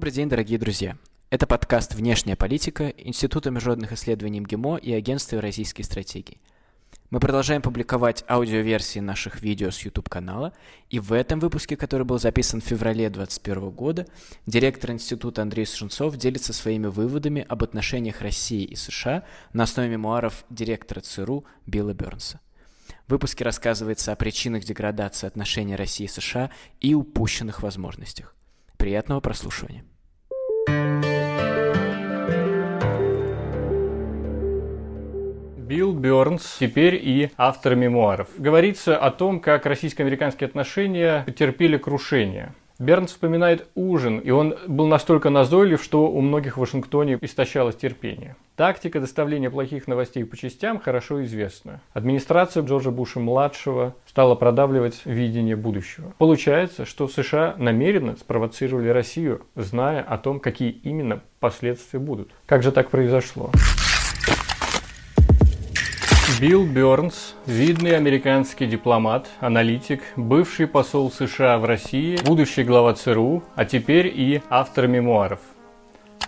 Добрый день, дорогие друзья. Это подкаст «Внешняя политика» Института международных исследований МГИМО и Агентства Евразийской стратегии. Мы продолжаем публиковать аудиоверсии наших видео с YouTube-канала, и в этом выпуске, который был записан в феврале 2021 года, директор института Андрей Сушенцов делится своими выводами об отношениях России и США на основе мемуаров директора ЦРУ Билла Бернса. В выпуске рассказывается о причинах деградации отношений России и США и упущенных возможностях. Приятного прослушивания. Билл Бернс теперь и автор мемуаров. Говорится о том, как российско-американские отношения потерпели крушение. Бернс вспоминает ужин, и он был настолько назойлив, что у многих в Вашингтоне истощалось терпение. Тактика доставления плохих новостей по частям хорошо известна. Администрация Джорджа Буша-младшего стала продавливать видение будущего. Получается, что США намеренно спровоцировали Россию, зная о том, какие именно последствия будут. Как же так произошло? Билл Бернс, видный американский дипломат, аналитик, бывший посол США в России, будущий глава ЦРУ, а теперь и автор мемуаров.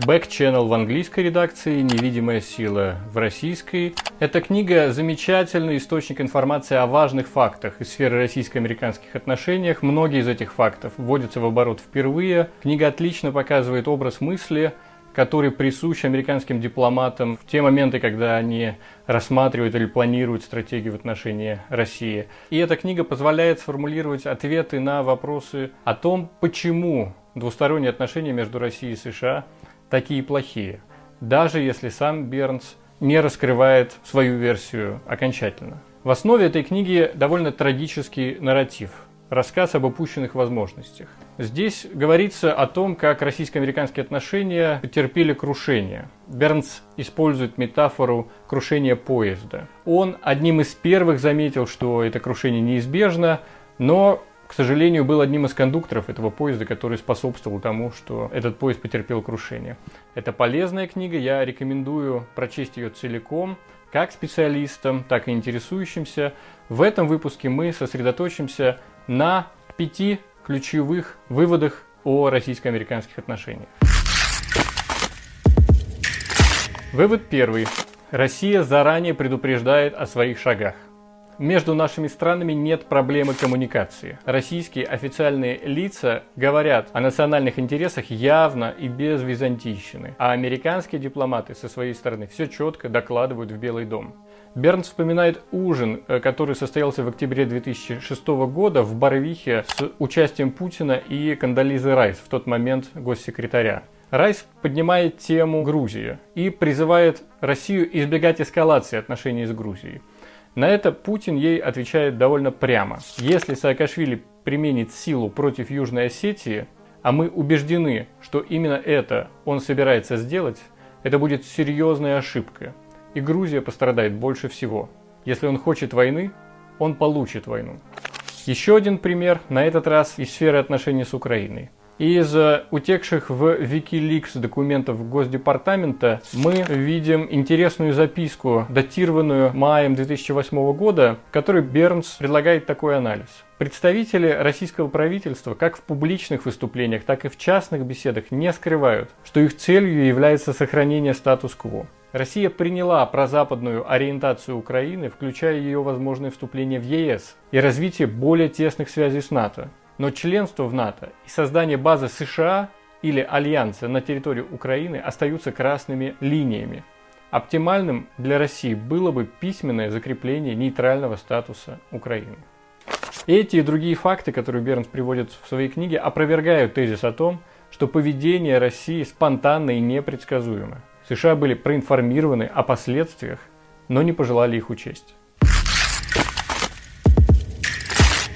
Channel в английской редакции, Невидимая сила в российской. Эта книга – замечательный источник информации о важных фактах из сферы российско-американских отношений. Многие из этих фактов вводятся в оборот впервые. Книга отлично показывает образ мысли – который присущ американским дипломатам в те моменты, когда они рассматривают или планируют стратегию в отношении России. И эта книга позволяет сформулировать ответы на вопросы о том, почему двусторонние отношения между Россией и США такие плохие, даже если сам Бернс не раскрывает свою версию окончательно. В основе этой книги довольно трагический нарратив – рассказ об упущенных возможностях. Здесь говорится о том, как российско-американские отношения потерпели крушение. Бернс использует метафору крушения поезда. Он одним из первых заметил, что это крушение неизбежно, но к сожалению, был одним из кондукторов этого поезда, который способствовал тому, что этот поезд потерпел крушение. Это полезная книга, я рекомендую прочесть ее целиком, как специалистам, так и интересующимся. В этом выпуске мы сосредоточимся на пяти ключевых выводах о российско-американских отношениях. Вывод первый. Россия заранее предупреждает о своих шагах. Между нашими странами нет проблемы коммуникации. Российские официальные лица говорят о национальных интересах явно и без византийщины, а американские дипломаты со своей стороны все четко докладывают в Белый дом. Бернс вспоминает ужин, э, который состоялся в октябре 2006 года в Барвихе с участием Путина и Кандализы Райс, в тот момент госсекретаря. Райс поднимает тему Грузии и призывает Россию избегать эскалации отношений с Грузией. На это Путин ей отвечает довольно прямо. Если Саакашвили применит силу против Южной Осетии, а мы убеждены, что именно это он собирается сделать, это будет серьезной ошибкой. И Грузия пострадает больше всего. Если он хочет войны, он получит войну. Еще один пример, на этот раз из сферы отношений с Украиной. Из утекших в Wikileaks документов Госдепартамента мы видим интересную записку, датированную маем 2008 года, в которой Бернс предлагает такой анализ. Представители российского правительства как в публичных выступлениях, так и в частных беседах не скрывают, что их целью является сохранение статус-кво. Россия приняла прозападную ориентацию Украины, включая ее возможное вступление в ЕС и развитие более тесных связей с НАТО. Но членство в НАТО и создание базы США или альянса на территории Украины остаются красными линиями. Оптимальным для России было бы письменное закрепление нейтрального статуса Украины. Эти и другие факты, которые Бернс приводит в своей книге, опровергают тезис о том, что поведение России спонтанно и непредсказуемо. США были проинформированы о последствиях, но не пожелали их учесть.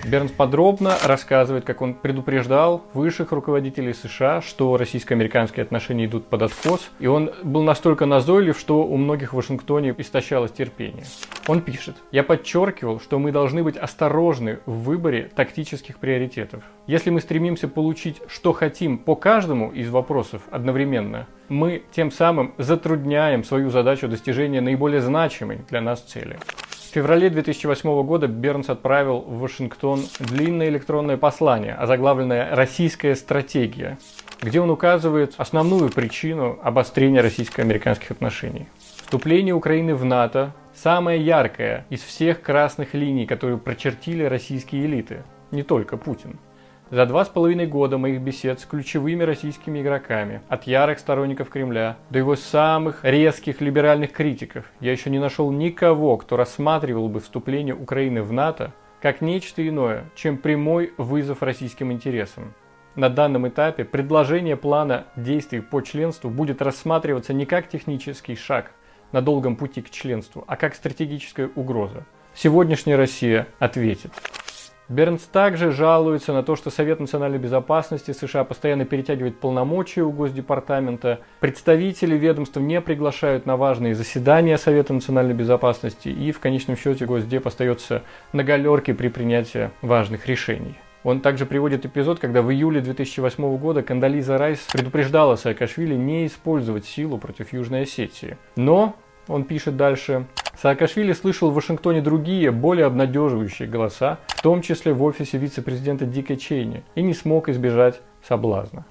Бернс подробно рассказывает, как он предупреждал высших руководителей США, что российско-американские отношения идут под откос, и он был настолько назойлив, что у многих в Вашингтоне истощалось терпение. Он пишет, «Я подчеркивал, что мы должны быть осторожны в выборе тактических приоритетов. Если мы стремимся получить, что хотим по каждому из вопросов одновременно, мы тем самым затрудняем свою задачу достижения наиболее значимой для нас цели. Феврале 2008 года Бернс отправил в Вашингтон длинное электронное послание, озаглавленное «Российская стратегия», где он указывает основную причину обострения российско-американских отношений. Вступление Украины в НАТО – самое яркое из всех красных линий, которые прочертили российские элиты, не только Путин. За два с половиной года моих бесед с ключевыми российскими игроками, от ярых сторонников Кремля до его самых резких либеральных критиков, я еще не нашел никого, кто рассматривал бы вступление Украины в НАТО как нечто иное, чем прямой вызов российским интересам. На данном этапе предложение плана действий по членству будет рассматриваться не как технический шаг на долгом пути к членству, а как стратегическая угроза. Сегодняшняя Россия ответит. Бернс также жалуется на то, что Совет национальной безопасности США постоянно перетягивает полномочия у Госдепартамента. Представители ведомства не приглашают на важные заседания Совета национальной безопасности и в конечном счете Госдеп остается на галерке при принятии важных решений. Он также приводит эпизод, когда в июле 2008 года Кандализа Райс предупреждала Саакашвили не использовать силу против Южной Осетии. Но, он пишет дальше, Саакашвили слышал в Вашингтоне другие, более обнадеживающие голоса, в том числе в офисе вице-президента Дика Чейни, и не смог избежать соблазна.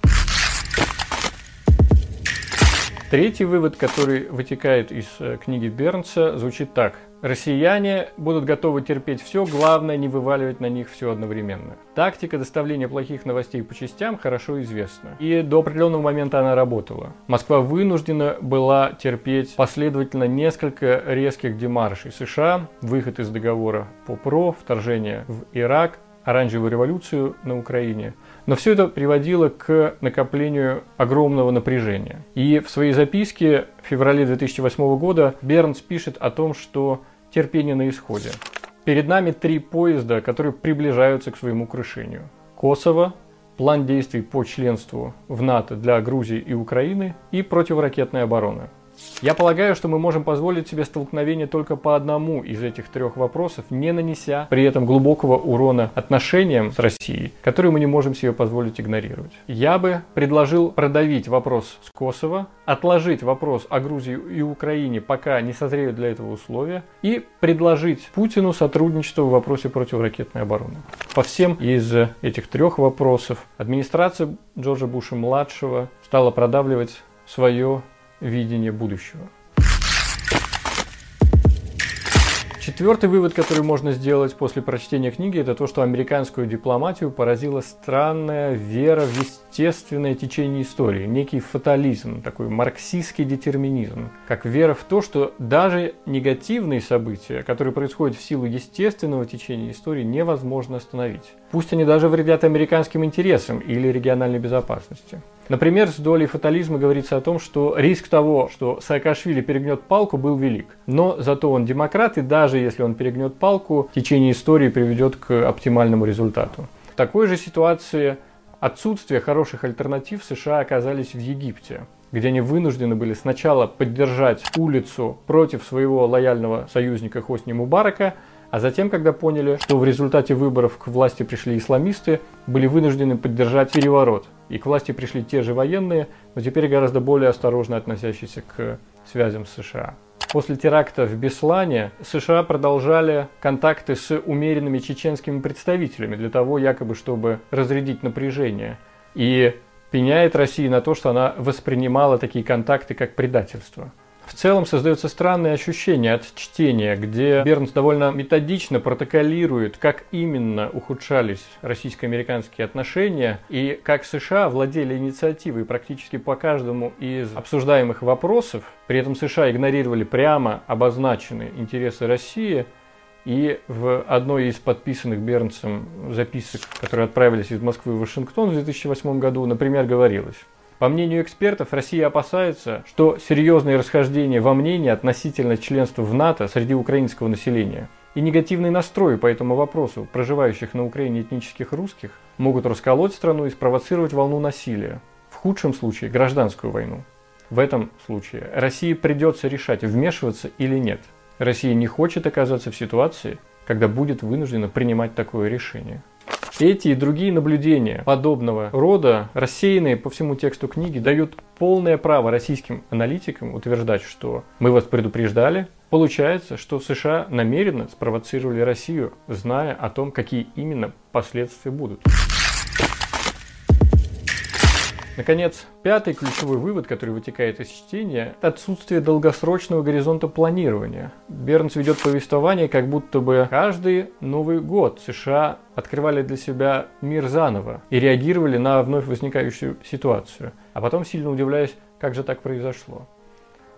Третий вывод, который вытекает из э, книги Бернса, звучит так. Россияне будут готовы терпеть все, главное не вываливать на них все одновременно. Тактика доставления плохих новостей по частям хорошо известна. И до определенного момента она работала. Москва вынуждена была терпеть последовательно несколько резких демаршей США, выход из договора по ПРО, вторжение в Ирак, оранжевую революцию на Украине – но все это приводило к накоплению огромного напряжения. И в своей записке в феврале 2008 года Бернс пишет о том, что терпение на исходе. Перед нами три поезда, которые приближаются к своему крушению. Косово, план действий по членству в НАТО для Грузии и Украины и противоракетная оборона. Я полагаю, что мы можем позволить себе столкновение только по одному из этих трех вопросов, не нанеся при этом глубокого урона отношениям с Россией, которые мы не можем себе позволить игнорировать. Я бы предложил продавить вопрос с Косово, отложить вопрос о Грузии и Украине, пока не созреют для этого условия, и предложить Путину сотрудничество в вопросе противоракетной обороны. По всем из этих трех вопросов администрация Джорджа Буша-младшего стала продавливать свое видение будущего. Четвертый вывод, который можно сделать после прочтения книги, это то, что американскую дипломатию поразила странная вера в естественное течение истории, некий фатализм, такой марксистский детерминизм, как вера в то, что даже негативные события, которые происходят в силу естественного течения истории, невозможно остановить. Пусть они даже вредят американским интересам или региональной безопасности. Например, с долей фатализма говорится о том, что риск того, что Саакашвили перегнет палку, был велик. Но зато он демократ, и даже если он перегнет палку, течение истории приведет к оптимальному результату. В такой же ситуации отсутствие хороших альтернатив США оказались в Египте где они вынуждены были сначала поддержать улицу против своего лояльного союзника Хосни Мубарака, а затем, когда поняли, что в результате выборов к власти пришли исламисты, были вынуждены поддержать переворот. И к власти пришли те же военные, но теперь гораздо более осторожно относящиеся к связям с США. После теракта в Беслане США продолжали контакты с умеренными чеченскими представителями для того, якобы, чтобы разрядить напряжение. И пеняет России на то, что она воспринимала такие контакты как предательство. Целом создается странное ощущение от чтения, где Бернс довольно методично протоколирует, как именно ухудшались российско-американские отношения и как США владели инициативой практически по каждому из обсуждаемых вопросов. При этом США игнорировали прямо обозначенные интересы России, и в одной из подписанных Бернсом записок, которые отправились из Москвы в Вашингтон в 2008 году, например, говорилось, по мнению экспертов, Россия опасается, что серьезные расхождения во мнении относительно членства в НАТО среди украинского населения и негативный настрой по этому вопросу проживающих на Украине этнических русских могут расколоть страну и спровоцировать волну насилия, в худшем случае гражданскую войну. В этом случае России придется решать, вмешиваться или нет. Россия не хочет оказаться в ситуации, когда будет вынуждена принимать такое решение. Эти и другие наблюдения подобного рода, рассеянные по всему тексту книги, дают полное право российским аналитикам утверждать, что мы вас предупреждали, Получается, что США намеренно спровоцировали Россию, зная о том, какие именно последствия будут. Наконец, пятый ключевой вывод, который вытекает из чтения, отсутствие долгосрочного горизонта планирования. Бернс ведет повествование, как будто бы каждый Новый год США открывали для себя мир заново и реагировали на вновь возникающую ситуацию, а потом сильно удивляясь, как же так произошло.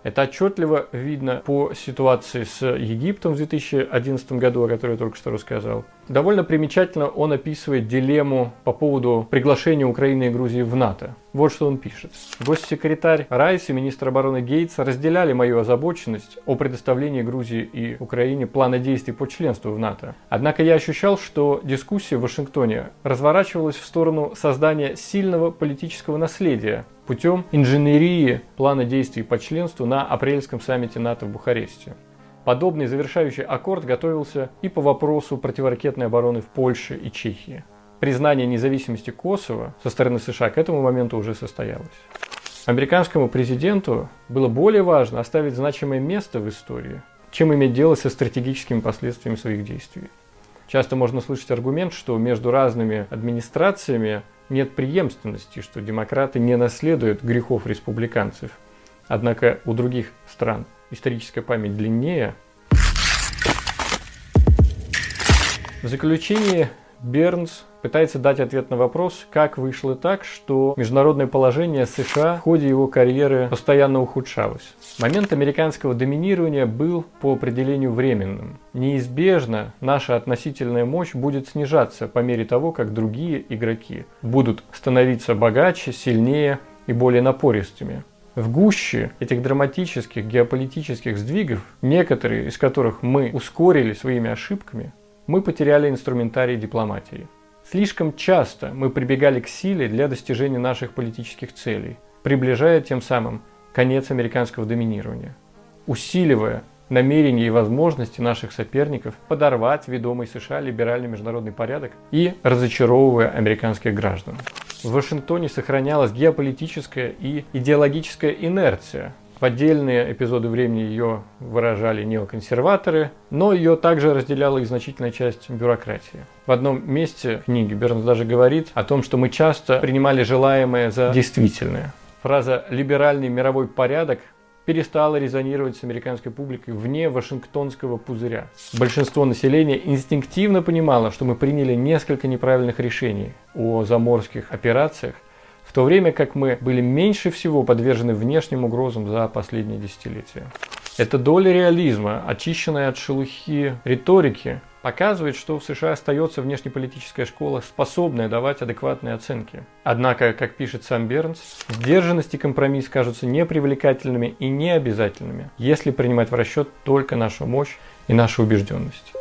Это отчетливо видно по ситуации с Египтом в 2011 году, о которой я только что рассказал. Довольно примечательно он описывает дилемму по поводу приглашения Украины и Грузии в НАТО. Вот что он пишет. Госсекретарь Райс и министр обороны Гейтс разделяли мою озабоченность о предоставлении Грузии и Украине плана действий по членству в НАТО. Однако я ощущал, что дискуссия в Вашингтоне разворачивалась в сторону создания сильного политического наследия путем инженерии плана действий по членству на апрельском саммите НАТО в Бухаресте. Подобный завершающий аккорд готовился и по вопросу противоракетной обороны в Польше и Чехии. Признание независимости Косово со стороны США к этому моменту уже состоялось. Американскому президенту было более важно оставить значимое место в истории, чем иметь дело со стратегическими последствиями своих действий. Часто можно слышать аргумент, что между разными администрациями нет преемственности, что демократы не наследуют грехов республиканцев. Однако у других стран историческая память длиннее. В заключение Бернс пытается дать ответ на вопрос, как вышло так, что международное положение США в ходе его карьеры постоянно ухудшалось. Момент американского доминирования был по определению временным. Неизбежно наша относительная мощь будет снижаться по мере того, как другие игроки будут становиться богаче, сильнее и более напористыми. В гуще этих драматических геополитических сдвигов, некоторые из которых мы ускорили своими ошибками, мы потеряли инструментарий дипломатии. Слишком часто мы прибегали к силе для достижения наших политических целей, приближая тем самым конец американского доминирования, усиливая намерения и возможности наших соперников подорвать ведомый США либеральный международный порядок и разочаровывая американских граждан. В Вашингтоне сохранялась геополитическая и идеологическая инерция, в отдельные эпизоды времени ее выражали неоконсерваторы, но ее также разделяла и значительная часть бюрократии. В одном месте книги Бернс даже говорит о том, что мы часто принимали желаемое за действительное. Фраза «либеральный мировой порядок» перестала резонировать с американской публикой вне Вашингтонского пузыря. Большинство населения инстинктивно понимало, что мы приняли несколько неправильных решений о заморских операциях, в то время как мы были меньше всего подвержены внешним угрозам за последние десятилетия. Эта доля реализма, очищенная от шелухи риторики, показывает, что в США остается внешнеполитическая школа, способная давать адекватные оценки. Однако, как пишет сам Бернс, сдержанность и компромисс кажутся непривлекательными и необязательными, если принимать в расчет только нашу мощь и нашу убежденность.